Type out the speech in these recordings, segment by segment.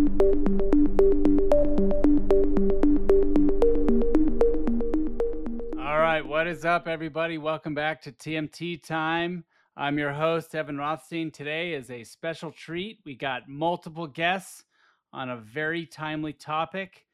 All right, what is up, everybody? Welcome back to TMT Time. I'm your host, Evan Rothstein. Today is a special treat. We got multiple guests on a very timely topic,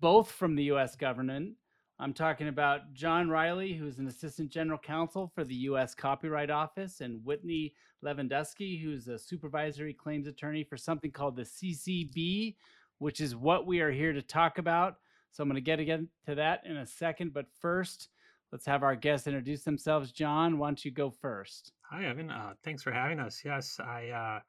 both from the U.S. government. I'm talking about John Riley, who's an assistant general counsel for the U.S. Copyright Office, and Whitney Levandusky, who's a supervisory claims attorney for something called the CCB, which is what we are here to talk about. So I'm going to get again to that in a second. But first, let's have our guests introduce themselves. John, why don't you go first? Hi, Evan. Uh, thanks for having us. Yes, I uh,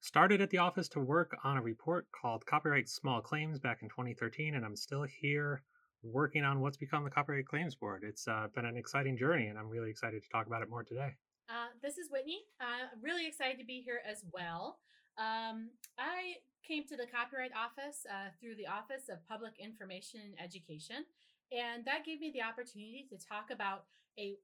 started at the office to work on a report called Copyright Small Claims back in 2013, and I'm still here working on what's become the Copyright Claims Board. It's uh, been an exciting journey, and I'm really excited to talk about it more today. Uh, this is Whitney. Uh, really excited to be here as well. Um, I came to the Copyright Office uh, through the Office of Public Information and Education, and that gave me the opportunity to talk about a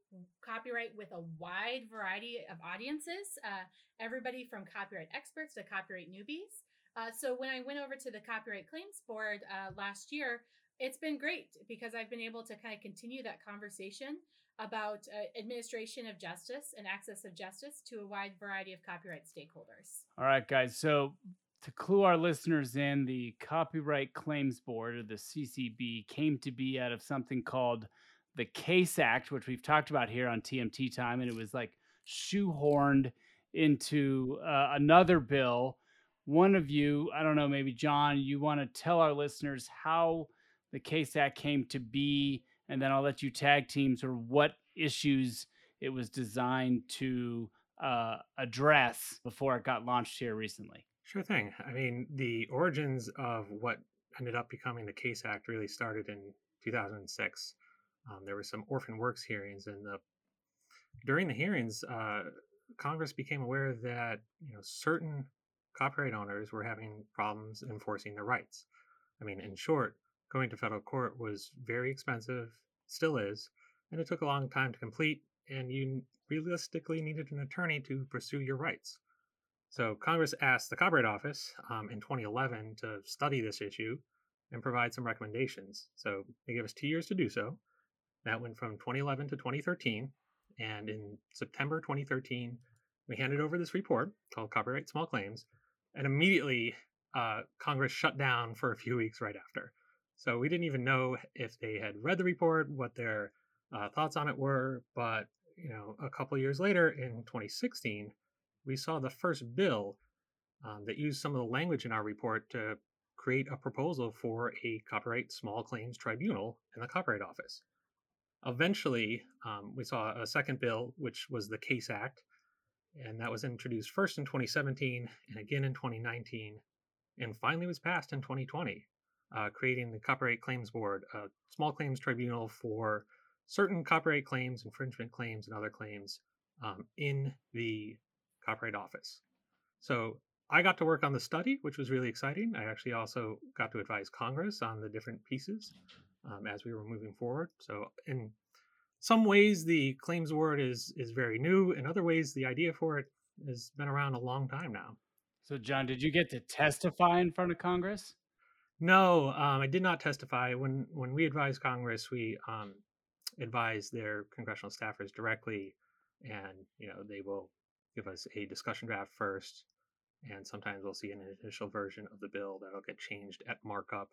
copyright with a wide variety of audiences, uh, everybody from copyright experts to copyright newbies. Uh, so when I went over to the Copyright Claims Board uh, last year, it's been great because I've been able to kind of continue that conversation about uh, administration of justice and access of justice to a wide variety of copyright stakeholders. All right, guys. So to clue our listeners in, the Copyright Claims Board, or the CCB, came to be out of something called the CASE Act, which we've talked about here on TMT Time, and it was like shoehorned into uh, another bill. One of you, I don't know, maybe John, you want to tell our listeners how the CASE Act came to be, and then I'll let you tag teams or what issues it was designed to uh, address before it got launched here recently. Sure thing. I mean, the origins of what ended up becoming the CASE Act really started in 2006. Um, there were some orphan works hearings, and the during the hearings, uh, Congress became aware that you know certain copyright owners were having problems enforcing their rights. I mean, in short, going to federal court was very expensive, still is, and it took a long time to complete. And you realistically needed an attorney to pursue your rights. So Congress asked the Copyright Office um, in 2011 to study this issue and provide some recommendations. So they gave us two years to do so. That went from 2011 to 2013. And in September 2013, we handed over this report called Copyright Small Claims. And immediately, uh, Congress shut down for a few weeks right after. So we didn't even know if they had read the report, what their uh, thoughts on it were. But you know, a couple years later, in 2016, we saw the first bill um, that used some of the language in our report to create a proposal for a copyright small claims tribunal in the Copyright Office. Eventually, um, we saw a second bill, which was the CASE Act, and that was introduced first in 2017 and again in 2019, and finally was passed in 2020, uh, creating the Copyright Claims Board, a small claims tribunal for certain copyright claims, infringement claims, and other claims um, in the Copyright Office. So I got to work on the study, which was really exciting. I actually also got to advise Congress on the different pieces um, as we were moving forward. So in some ways, the claims board is is very new. In other ways, the idea for it has been around a long time now. So, John, did you get to testify in front of Congress? No, um, I did not testify. When when we advise Congress, we um, advise their congressional staffers directly, and you know they will give us a discussion draft first, and sometimes we'll see an initial version of the bill that'll get changed at markup.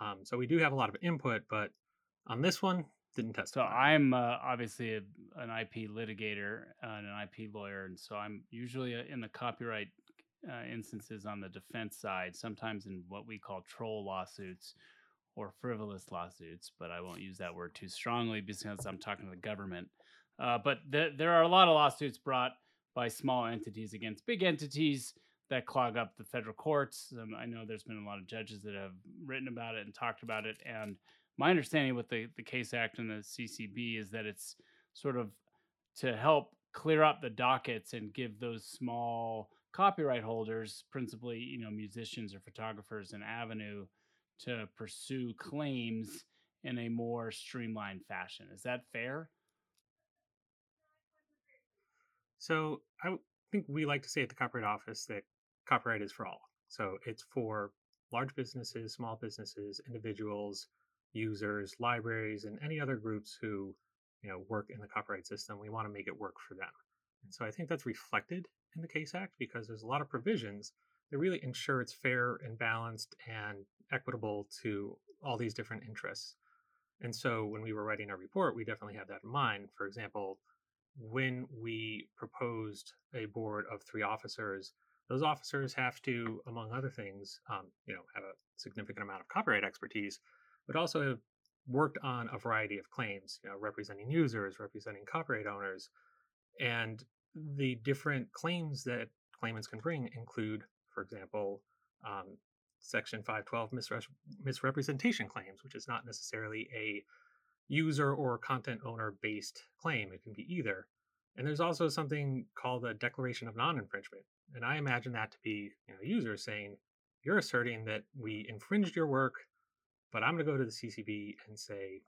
Um, so we do have a lot of input, but on this one, didn't test. So I'm uh, obviously a, an IP litigator and an IP lawyer, and so I'm usually uh, in the copyright uh, instances on the defense side, sometimes in what we call troll lawsuits or frivolous lawsuits, but I won't use that word too strongly because I'm talking to the government. Uh, but th- there are a lot of lawsuits brought by small entities against big entities that clog up the federal courts. Um, I know there's been a lot of judges that have written about it and talked about it. And my understanding with the, the CASE Act and the CCB is that it's sort of to help clear up the dockets and give those small copyright holders, principally, you know, musicians or photographers, an avenue to pursue claims in a more streamlined fashion. Is that fair? So I think we like to say at the Copyright Office that copyright is for all. So it's for large businesses, small businesses, individuals, users, libraries, and any other groups who you know work in the copyright system. We want to make it work for them. And so I think that's reflected in the CASE Act because there's a lot of provisions that really ensure it's fair and balanced and equitable to all these different interests. And so when we were writing our report, we definitely had that in mind. For example, when we proposed a board of three officers, those officers have to, among other things, um, you know, have a significant amount of copyright expertise, but also have worked on a variety of claims, you know, representing users, representing copyright owners, and the different claims that claimants can bring include, for example, um, Section 512 misre- misrepresentation claims, which is not necessarily a user or content owner based claim. It can be either. And there's also something called a declaration of non infringement. And I imagine that to be you know, users saying, you're asserting that we infringed your work, but I'm going to go to the CCB and say,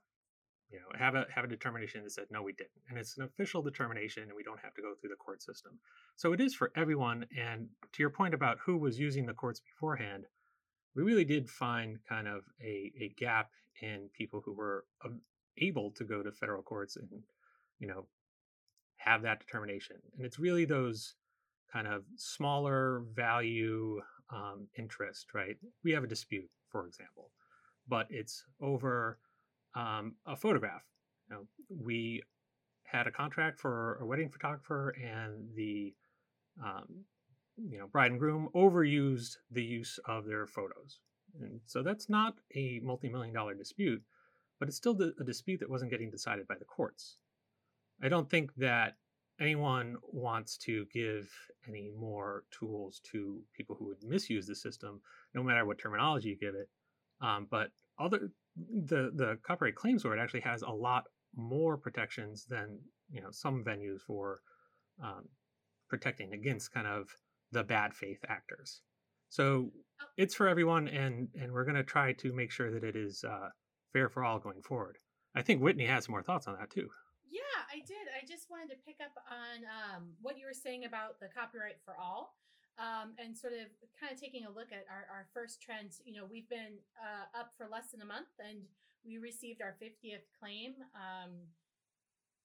you know, have a have a determination that said no, we didn't, and it's an official determination, and we don't have to go through the court system. So it is for everyone. And to your point about who was using the courts beforehand, we really did find kind of a, a gap in people who were able to go to federal courts and you know have that determination and it's really those kind of smaller value um, interest right we have a dispute for example but it's over um, a photograph. You know, we had a contract for a wedding photographer and the um, you know bride and groom overused the use of their photos. And so that's not a multi-million dollar dispute but it's still a dispute that wasn't getting decided by the courts. I don't think that anyone wants to give any more tools to people who would misuse the system no matter what terminology you give it. Um, but other the the copyright claims board actually has a lot more protections than you know some venues for um, protecting against kind of the bad faith actors. So oh. it's for everyone, and and we're going to try to make sure that it is uh, fair for all going forward. I think Whitney has more thoughts on that too. Yeah, I did. I just wanted to pick up on um, what you were saying about the copyright for all. Um, and sort of kind of taking a look at our, our first trends. You know, we've been uh, up for less than a month and we received our 50th claim um,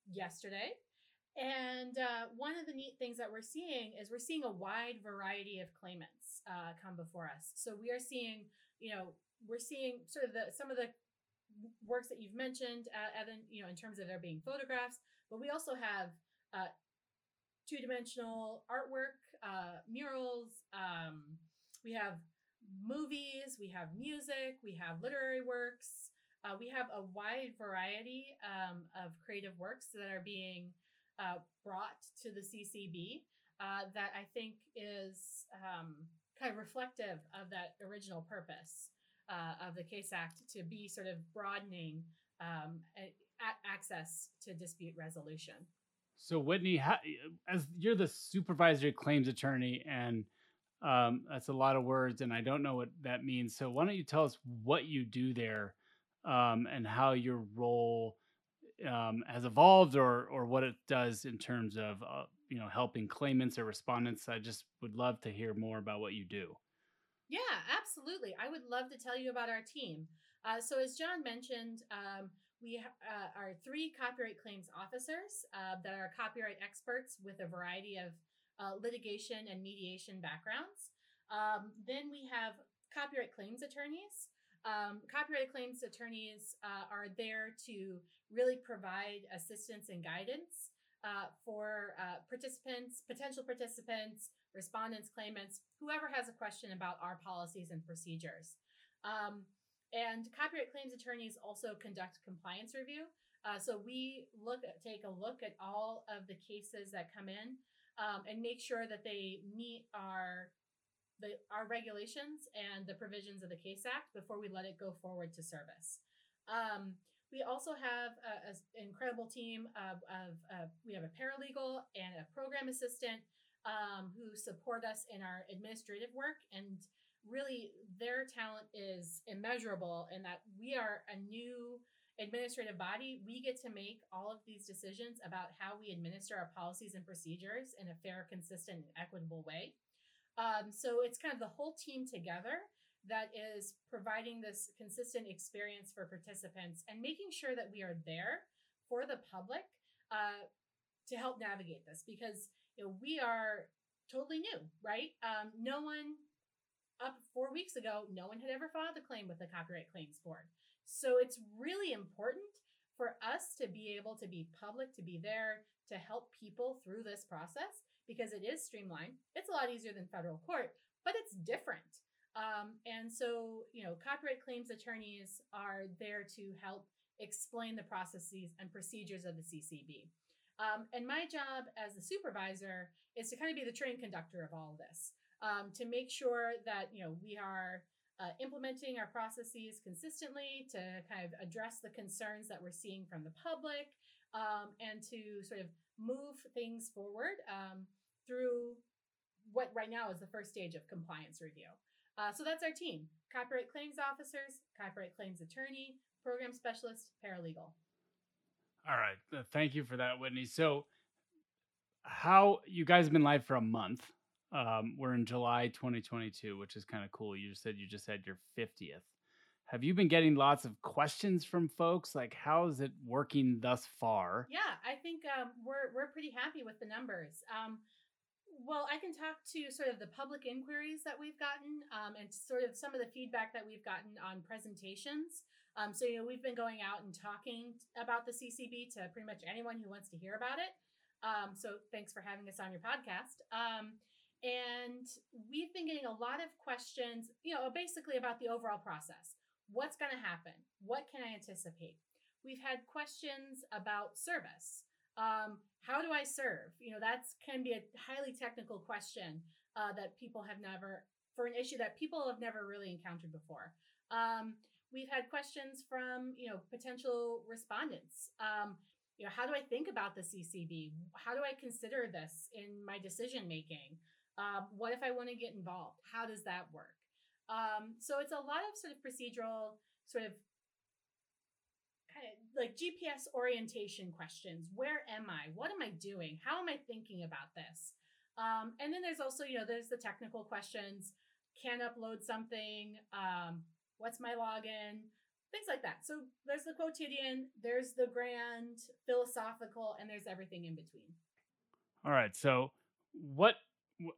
yesterday. And uh, one of the neat things that we're seeing is we're seeing a wide variety of claimants uh, come before us. So we are seeing, you know, we're seeing sort of the some of the works that you've mentioned, uh, Evan, you know, in terms of there being photographs, but we also have uh, two-dimensional artwork, uh, murals. Um, we have movies, we have music, we have literary works. Uh, we have a wide variety um, of creative works that are being uh, brought to the CCB uh, that I think is um, kind of reflective of that original purpose uh, of the CASE Act to be sort of broadening um, access to dispute resolution. So, Whitney, as you're the supervisory claims attorney, and um, that's a lot of words, and I don't know what that means. So, why don't you tell us what you do there um, and how your role um, has evolved or or what it does in terms of uh, you know helping claimants or respondents. I just would love to hear more about what you do. Yeah, absolutely. I would love to tell you about our team. Uh, so as John mentioned, um, we uh, are three copyright claims officers uh, that are copyright experts with a variety of uh, litigation and mediation backgrounds. Um, then we have copyright claims attorneys um, copyright claims attorneys uh, are there to really provide assistance and guidance uh, for uh, participants, potential participants, respondents, claimants, whoever has a question about our policies and procedures. Um, and copyright claims attorneys also conduct compliance review. Uh, so we look at, take a look at all of the cases that come in um, and make sure that they meet our the, our regulations and the provisions of the CASE Act before we let it go forward to service. Um, we also have an incredible team of, of uh, we have a paralegal and a program assistant um, who support us in our administrative work. And really, their talent is immeasurable in that we are a new administrative body. We get to make all of these decisions about how we administer our policies and procedures in a fair, consistent, and equitable way. Um, so it's kind of the whole team together that is providing this consistent experience for participants and making sure that we are there for the public uh, to help navigate this because you know we are totally new, right? Um, no one up four weeks ago, no one had ever filed a claim with the Copyright Claims Board. So it's really important for us to be able to be public, to be there to help people through this process because it is streamlined. It's a lot easier than federal court, but it's different. Um, and so, you know, copyright claims attorneys are there to help explain the processes and procedures of the CCB. Um, and my job as a supervisor is to kind of be the train conductor of all this, um, to make sure that you know we are uh, implementing our processes consistently, to kind of address the concerns that we're seeing from the public, um, and to sort of move things forward um, through what right now is the first stage of compliance review. Uh, so that's our team copyright claims officers, copyright claims attorney, program specialist, paralegal. All right. Thank you for that, Whitney. So, how you guys have been live for a month. Um, we're in July 2022, which is kind of cool. You said you just had your 50th. Have you been getting lots of questions from folks? Like, how is it working thus far? Yeah, I think um, we're we're pretty happy with the numbers. Um, well, I can talk to sort of the public inquiries that we've gotten um, and sort of some of the feedback that we've gotten on presentations. Um, so, you know, we've been going out and talking about the CCB to pretty much anyone who wants to hear about it. Um, so, thanks for having us on your podcast. And we've been getting a lot of questions, you know, basically about the overall process. What's going to happen? What can I anticipate? We've had questions about service. Um, how do I serve? You know, that can be a highly technical question uh, that people have never, for an issue that people have never really encountered before. Um, We've had questions from, you know, potential respondents. Um, you know, how do I think about the CCB? How do I consider this in my decision making? Um, what if I want to get involved? How does that work? Um, so it's a lot of sort of procedural, sort of kind of like GPS orientation questions. Where am I? What am I doing? How am I thinking about this? Um, and then there's also, you know, there's the technical questions. Can upload something? Um, what's my login, things like that. So there's the quotidian, there's the grand, philosophical, and there's everything in between. All right. So what?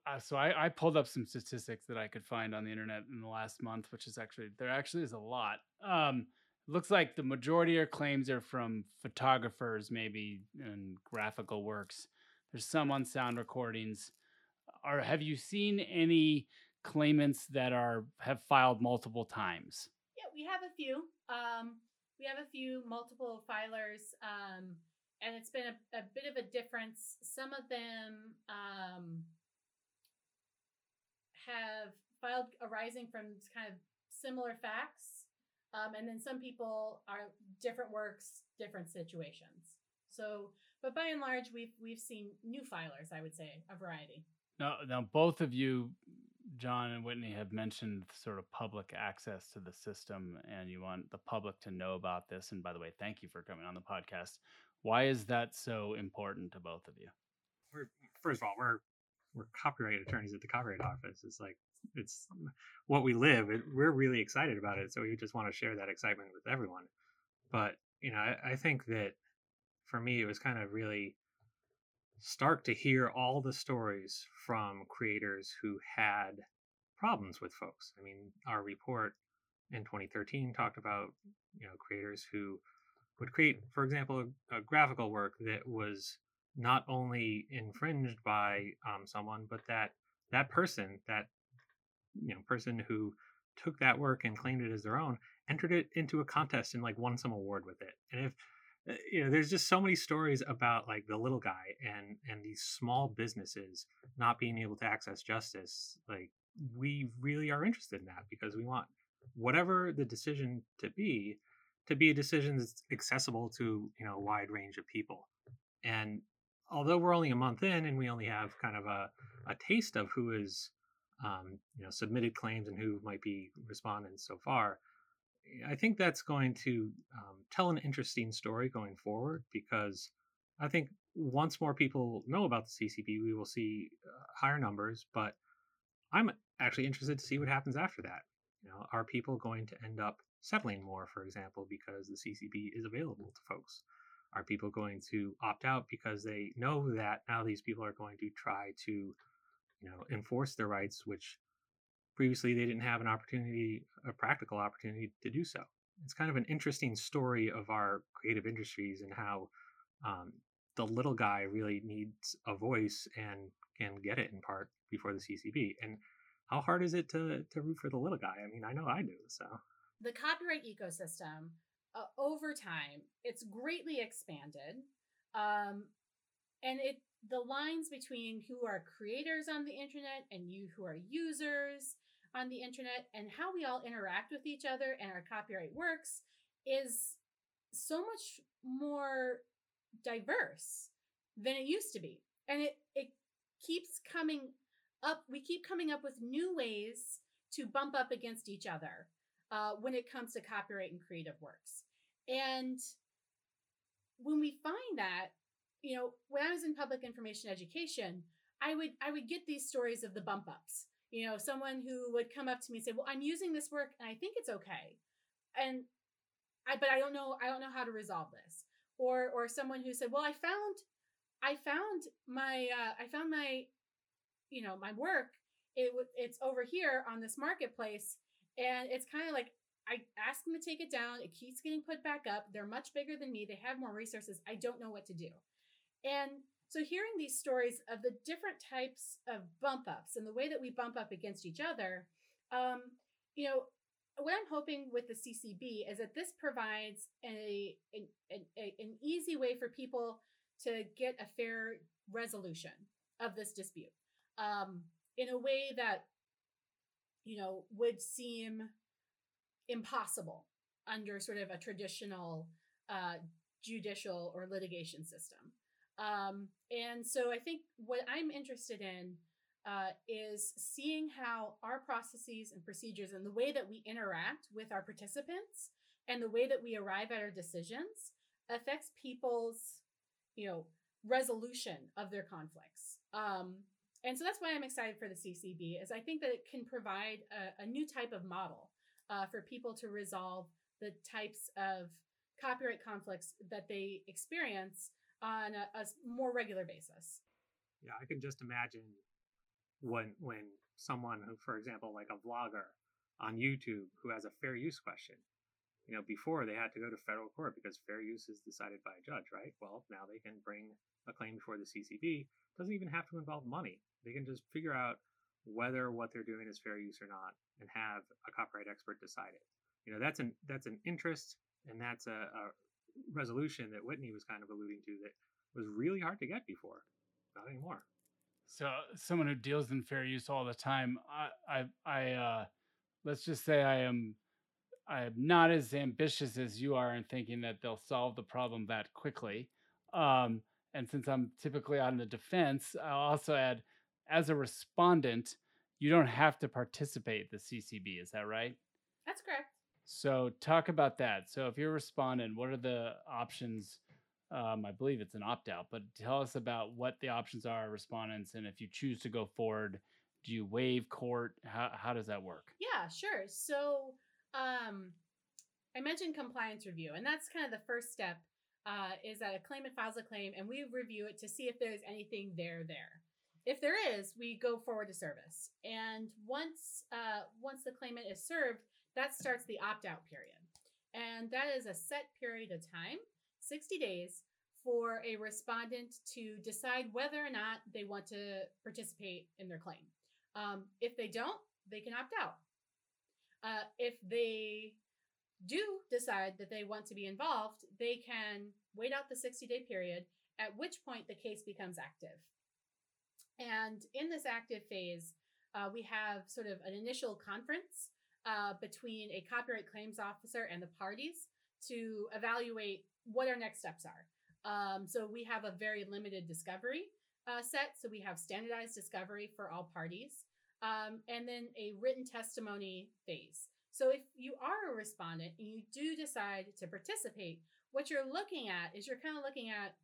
Uh, so I, I pulled up some statistics that I could find on the internet in the last month, which is actually there actually is a lot. Um, looks like the majority of claims are from photographers, maybe and graphical works. There's some on sound recordings. Are have you seen any claimants that are have filed multiple times? Yeah, we have a few. Um, we have a few multiple filers, um, and it's been a, a, bit of a difference. Some of them um, have filed arising from kind of similar facts, um, and then some people are different works, different situations. So, but by and large, we've we've seen new filers. I would say a variety. Now, now both of you John and Whitney have mentioned sort of public access to the system, and you want the public to know about this. And by the way, thank you for coming on the podcast. Why is that so important to both of you? We're first of all, we're we're copyright attorneys at the Copyright Office. It's like it's what we live. It, we're really excited about it, so we just want to share that excitement with everyone. But you know, I, I think that for me, it was kind of really stark to hear all the stories from creators who had problems with folks. I mean, our report in 2013 talked about you know creators who would create, for example, a, a graphical work that was not only infringed by um, someone, but that that person, that you know person who took that work and claimed it as their own, entered it into a contest and like won some award with it. And if uh, you know there's just so many stories about like the little guy and and these small businesses not being able to access justice like we really are interested in that because we want whatever the decision to be to be a decision that's accessible to you know a wide range of people and although we're only a month in and we only have kind of a, a taste of who is um, you know submitted claims and who might be respondents so far I think that's going to um, tell an interesting story going forward because I think once more people know about the CCB, we will see uh, higher numbers. But I'm actually interested to see what happens after that. You know, are people going to end up settling more, for example, because the CCB is available to folks? Are people going to opt out because they know that now these people are going to try to, you know, enforce their rights, which previously they didn't have an opportunity, a practical opportunity to do so. It's kind of an interesting story of our creative industries and how um, the little guy really needs a voice and can get it in part before the CCB. And how hard is it to to root for the little guy? I mean, I know I do. So the copyright ecosystem uh, over time it's greatly expanded, um, and it the lines between who are creators on the internet and you who are users on the internet and how we all interact with each other and our copyright works is so much more diverse than it used to be. And it, it keeps coming up, we keep coming up with new ways to bump up against each other uh, when it comes to copyright and creative works. And when we find that, you know, when I was in public information education, I would I would get these stories of the bump ups. You know, someone who would come up to me and say, "Well, I'm using this work and I think it's okay," and I but I don't know I don't know how to resolve this. Or or someone who said, "Well, I found I found my uh, I found my you know my work. It it's over here on this marketplace, and it's kind of like I ask them to take it down. It keeps getting put back up. They're much bigger than me. They have more resources. I don't know what to do. And so hearing these stories of the different types of bump ups and the way that we bump up against each other, um, you know, what I'm hoping with the CCB is that this provides a, an, an easy way for people to get a fair resolution of this dispute um, in a way that, you know, would seem impossible under sort of a traditional uh, judicial or litigation system. Um, and so I think what I'm interested in uh, is seeing how our processes and procedures and the way that we interact with our participants and the way that we arrive at our decisions affects people's, you know, resolution of their conflicts. Um, and so that's why I'm excited for the CCB is I think that it can provide a, a new type of model uh, for people to resolve the types of copyright conflicts that they experience on a, a more regular basis. Yeah, I can just imagine when when someone who, for example, like a vlogger on YouTube who has a fair use question. You know, before they had to go to federal court because fair use is decided by a judge, right? Well, now they can bring a claim before the CCB. Doesn't even have to involve money. They can just figure out whether what they're doing is fair use or not, and have a copyright expert decide it. You know, that's an that's an interest, and that's a, a resolution that Whitney was kind of alluding to that was really hard to get before. Not anymore. So someone who deals in fair use all the time, I, I, I uh, let's just say I am, I am not as ambitious as you are in thinking that they'll solve the problem that quickly. Um, and since I'm typically on the defense, I'll also add, as a respondent, you don't have to participate the CCB. Is that right? That's correct. So talk about that. So if you're a respondent, what are the options? Um, I believe it's an opt out, but tell us about what the options are, respondents, and if you choose to go forward, do you waive court? How how does that work? Yeah, sure. So um, I mentioned compliance review, and that's kind of the first step. Uh, is that a claimant files a claim, and we review it to see if there's anything there there. If there is, we go forward to service, and once uh, once the claimant is served, that starts the opt out period. And that is a set period of time, 60 days, for a respondent to decide whether or not they want to participate in their claim. Um, if they don't, they can opt out. Uh, if they do decide that they want to be involved, they can wait out the 60 day period, at which point the case becomes active. And in this active phase, uh, we have sort of an initial conference uh, between a copyright claims officer and the parties to evaluate what our next steps are. Um, so we have a very limited discovery uh, set. So we have standardized discovery for all parties, um, and then a written testimony phase. So if you are a respondent and you do decide to participate, what you're looking at is you're kind of looking at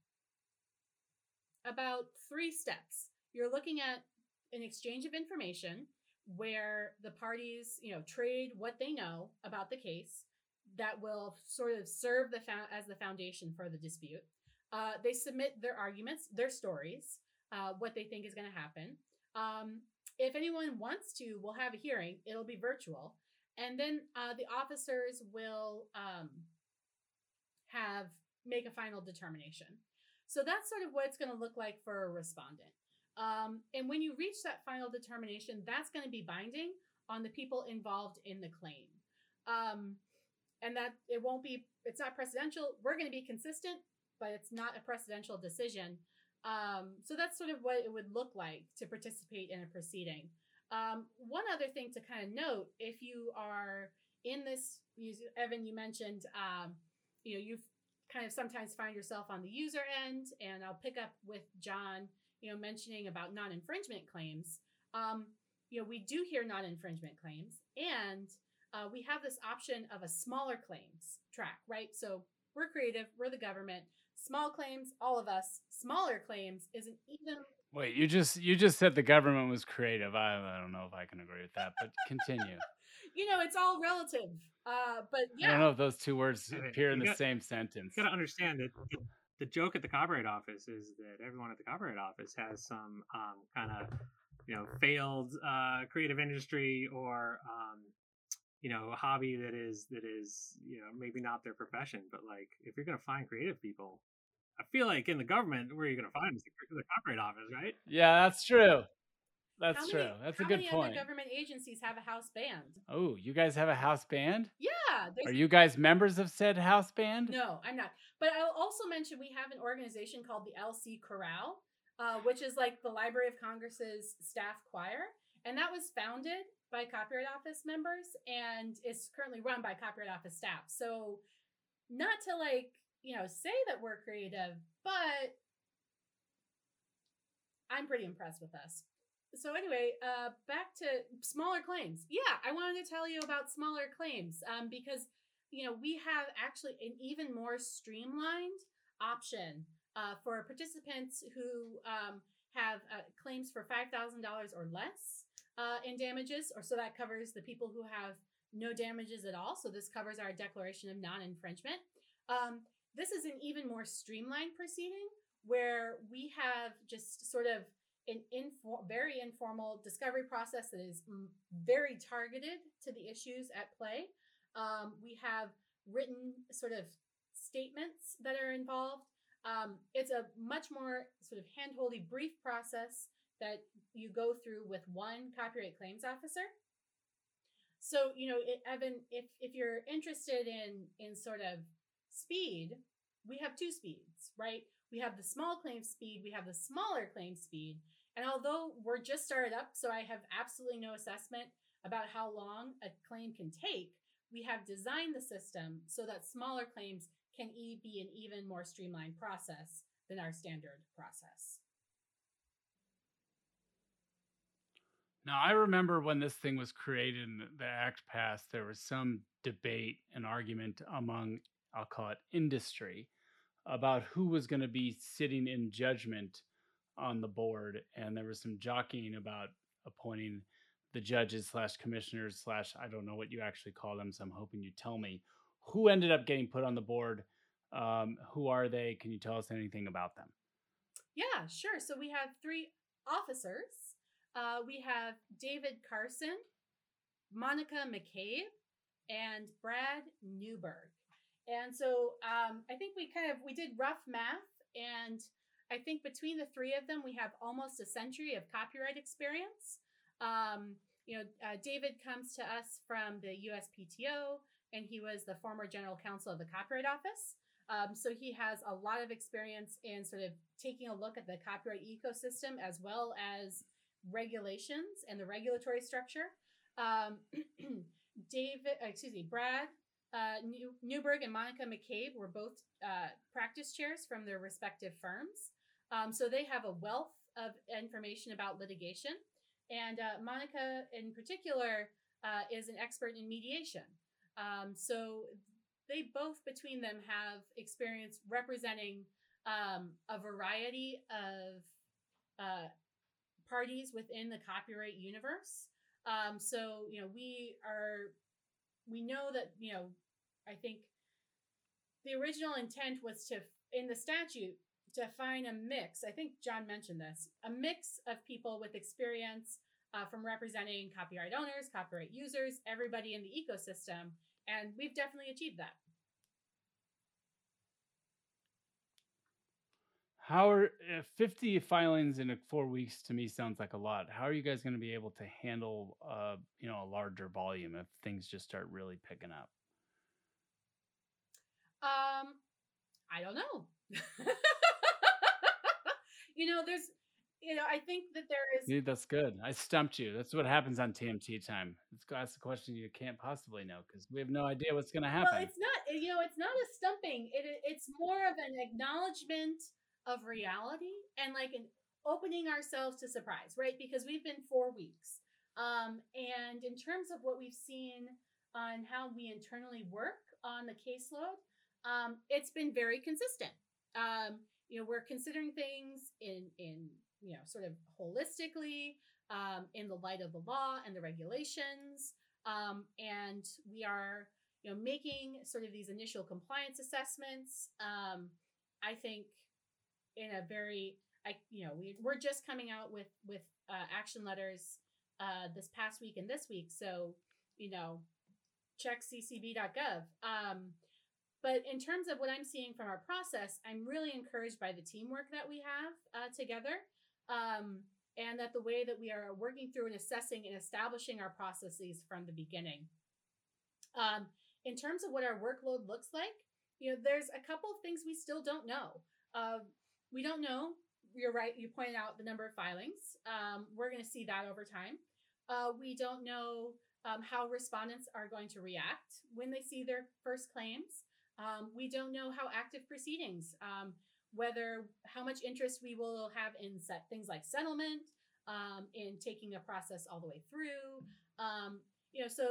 about three steps. You're looking at an exchange of information where the parties, you know, trade what they know about the case that will sort of serve the as the foundation for the dispute. Uh, they submit their arguments, their stories, uh, what they think is going to happen. Um, if anyone wants to, we'll have a hearing. It'll be virtual, and then uh, the officers will um, have make a final determination. So that's sort of what it's going to look like for a respondent. Um, and when you reach that final determination, that's going to be binding on the people involved in the claim. Um, and that it won't be, it's not precedential. We're going to be consistent, but it's not a precedential decision. Um, so that's sort of what it would look like to participate in a proceeding. Um, one other thing to kind of note if you are in this, Evan, you mentioned, um, you know, you've kind of sometimes find yourself on the user end, and I'll pick up with John, you know, mentioning about non infringement claims. Um, you know, we do hear non infringement claims, and uh, we have this option of a smaller claims track, right? So we're creative, we're the government. Small claims, all of us. Smaller claims isn't even. Wait, you just you just said the government was creative. I, I don't know if I can agree with that, but continue. you know, it's all relative. Uh, but yeah, I don't know if those two words appear in you the got- same sentence. You got to understand that the, the joke at the Copyright Office is that everyone at the Copyright Office has some um, kind of, you know, failed uh, creative industry or, um, you know, hobby that is that is, you know, maybe not their profession. But like, if you're going to find creative people, I feel like in the government, where are you're going to find them is the, the Copyright Office, right? Yeah, that's true. That's how true. That's a how good many point. Other government agencies have a house band. Oh, you guys have a house band? Yeah, Are you guys members of said house band? No, I'm not. But I'll also mention we have an organization called the LC Chorale, uh, which is like the Library of Congress's staff choir. And that was founded by Copyright Office members and is currently run by Copyright Office staff. So, not to like, you know, say that we're creative, but I'm pretty impressed with us. So anyway, uh, back to smaller claims. Yeah, I wanted to tell you about smaller claims um, because you know, we have actually an even more streamlined option uh, for participants who um, have uh, claims for $5,000 or less uh, in damages, or so that covers the people who have no damages at all. So this covers our declaration of non infringement. Um, this is an even more streamlined proceeding where we have just sort of an infor- very informal discovery process that is very targeted to the issues at play. Um, we have written sort of statements that are involved. Um, it's a much more sort of handholdy, brief process that you go through with one copyright claims officer. So, you know, it, Evan, if if you're interested in in sort of speed, we have two speeds, right? We have the small claim speed, we have the smaller claim speed. And although we're just started up, so I have absolutely no assessment about how long a claim can take, we have designed the system so that smaller claims can e- be an even more streamlined process than our standard process. Now, I remember when this thing was created and the act passed, there was some debate and argument among, I'll call it industry, about who was going to be sitting in judgment on the board. And there was some jockeying about appointing the judges slash commissioners slash, I don't know what you actually call them. So I'm hoping you tell me who ended up getting put on the board. Um, who are they? Can you tell us anything about them? Yeah, sure. So we have three officers. Uh, we have David Carson, Monica McCabe, and Brad Newberg. And so um, I think we kind of we did rough math, and I think between the three of them, we have almost a century of copyright experience. Um, you know, uh, David comes to us from the USPTO, and he was the former general counsel of the Copyright Office. Um, so he has a lot of experience in sort of taking a look at the copyright ecosystem as well as regulations and the regulatory structure. Um, David, uh, excuse me, Brad uh, New- Newberg and Monica McCabe were both uh, practice chairs from their respective firms. Um, so they have a wealth of information about litigation. And uh, Monica, in particular, uh, is an expert in mediation. Um, so they both, between them, have experience representing um, a variety of uh, parties within the copyright universe. Um, so you know, we are we know that you know, I think the original intent was to in the statute to find a mix. I think John mentioned this a mix of people with experience uh, from representing copyright owners, copyright users, everybody in the ecosystem. And we've definitely achieved that. How are uh, 50 filings in four weeks to me sounds like a lot. How are you guys going to be able to handle, uh, you know, a larger volume if things just start really picking up? Um, I don't know. you know, there's, you know, I think that there is. Yeah, that's good. I stumped you. That's what happens on TMT time. It's ask the question you can't possibly know because we have no idea what's going to happen. Well, it's not. You know, it's not a stumping. It it's more of an acknowledgement of reality and like an opening ourselves to surprise, right? Because we've been four weeks. Um, and in terms of what we've seen on how we internally work on the caseload, um, it's been very consistent. Um, you know, we're considering things in in you know sort of holistically um, in the light of the law and the regulations, um, and we are you know making sort of these initial compliance assessments. Um, I think in a very I you know we we're just coming out with with uh, action letters uh, this past week and this week, so you know check ccb.gov. Um, but in terms of what I'm seeing from our process, I'm really encouraged by the teamwork that we have uh, together, um, and that the way that we are working through and assessing and establishing our processes from the beginning. Um, in terms of what our workload looks like, you know, there's a couple of things we still don't know. Uh, we don't know. You're right. You pointed out the number of filings. Um, we're going to see that over time. Uh, we don't know um, how respondents are going to react when they see their first claims. Um, we don't know how active proceedings, um, whether how much interest we will have in set things like settlement, um, in taking a process all the way through. Um, you know, so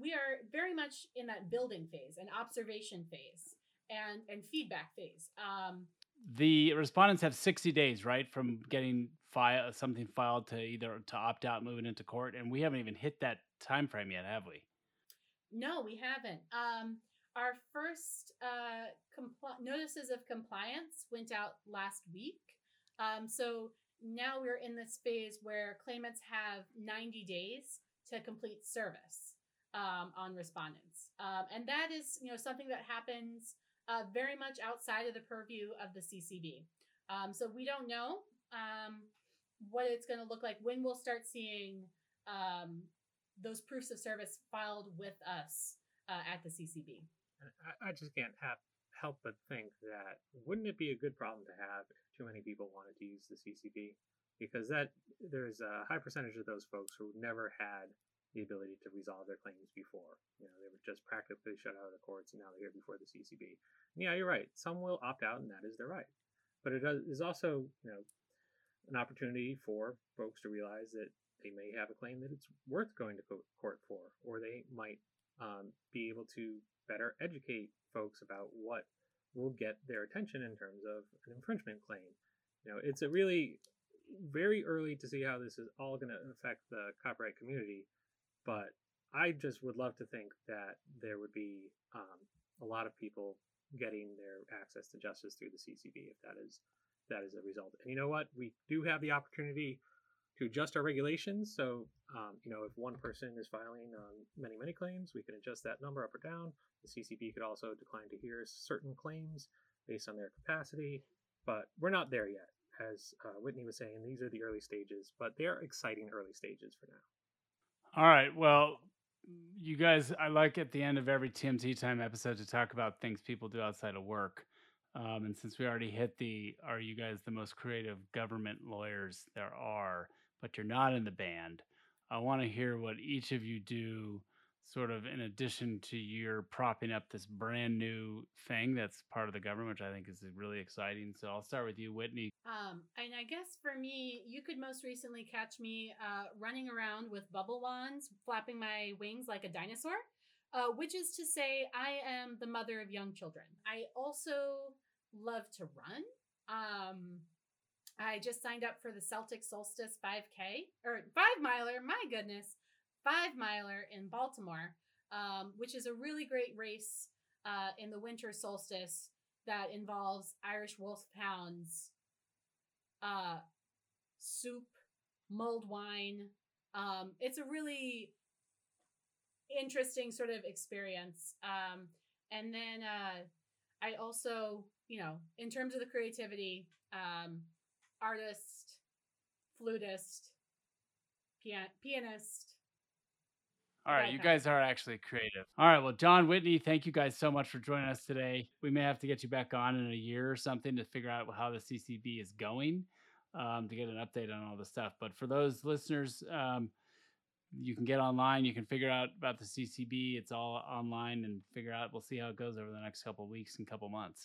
we are very much in that building phase, and observation phase, and and feedback phase. Um, the respondents have 60 days, right, from getting file something filed to either to opt out, moving into court, and we haven't even hit that time frame yet, have we? No, we haven't. Um, our first uh, compl- notices of compliance went out last week. Um, so now we're in this phase where claimants have 90 days to complete service um, on respondents. Um, and that is, you know, something that happens uh, very much outside of the purview of the CCB. Um, so we don't know um, what it's going to look like when we'll start seeing um, those proofs of service filed with us uh, at the CCB. I, I just can't have, help but think that wouldn't it be a good problem to have if too many people wanted to use the CCB? Because that there's a high percentage of those folks who never had the ability to resolve their claims before. You know, they were just practically shut out of the courts, and now they're here before the CCB. And yeah, you're right. Some will opt out, and that is their right. But it is also, you know, an opportunity for folks to realize that they may have a claim that it's worth going to court for, or they might um, be able to better educate folks about what will get their attention in terms of an infringement claim. You know, it's a really very early to see how this is all going to affect the copyright community, but I just would love to think that there would be um, a lot of people getting their access to justice through the CCB if that is that is a result. And you know what? We do have the opportunity to adjust our regulations. So, um, you know, if one person is filing on many, many claims, we can adjust that number up or down. The CCB could also decline to hear certain claims based on their capacity, but we're not there yet. As uh, Whitney was saying, these are the early stages, but they are exciting early stages for now. All right. Well, you guys, I like at the end of every TMT time episode to talk about things people do outside of work. Um, and since we already hit the, are you guys the most creative government lawyers there are, but you're not in the band? I want to hear what each of you do sort of in addition to your propping up this brand new thing that's part of the government, which I think is really exciting. So I'll start with you, Whitney. Um, and I guess for me, you could most recently catch me uh, running around with bubble wands, flapping my wings like a dinosaur, uh, which is to say, I am the mother of young children. I also love to run. Um, I just signed up for the Celtic Solstice 5K or five miler. My goodness, five miler in Baltimore, um, which is a really great race uh, in the winter solstice that involves Irish Wolfhounds, uh, soup, mulled wine. Um, it's a really interesting sort of experience. Um, and then uh, I also, you know, in terms of the creativity, um, artist, flutist, pian- pianist. All right, you guys are actually creative. All right, well, John Whitney, thank you guys so much for joining us today. We may have to get you back on in a year or something to figure out how the CCB is going um, to get an update on all the stuff. But for those listeners, um, you can get online. You can figure out about the CCB. It's all online and figure out. We'll see how it goes over the next couple of weeks and couple months.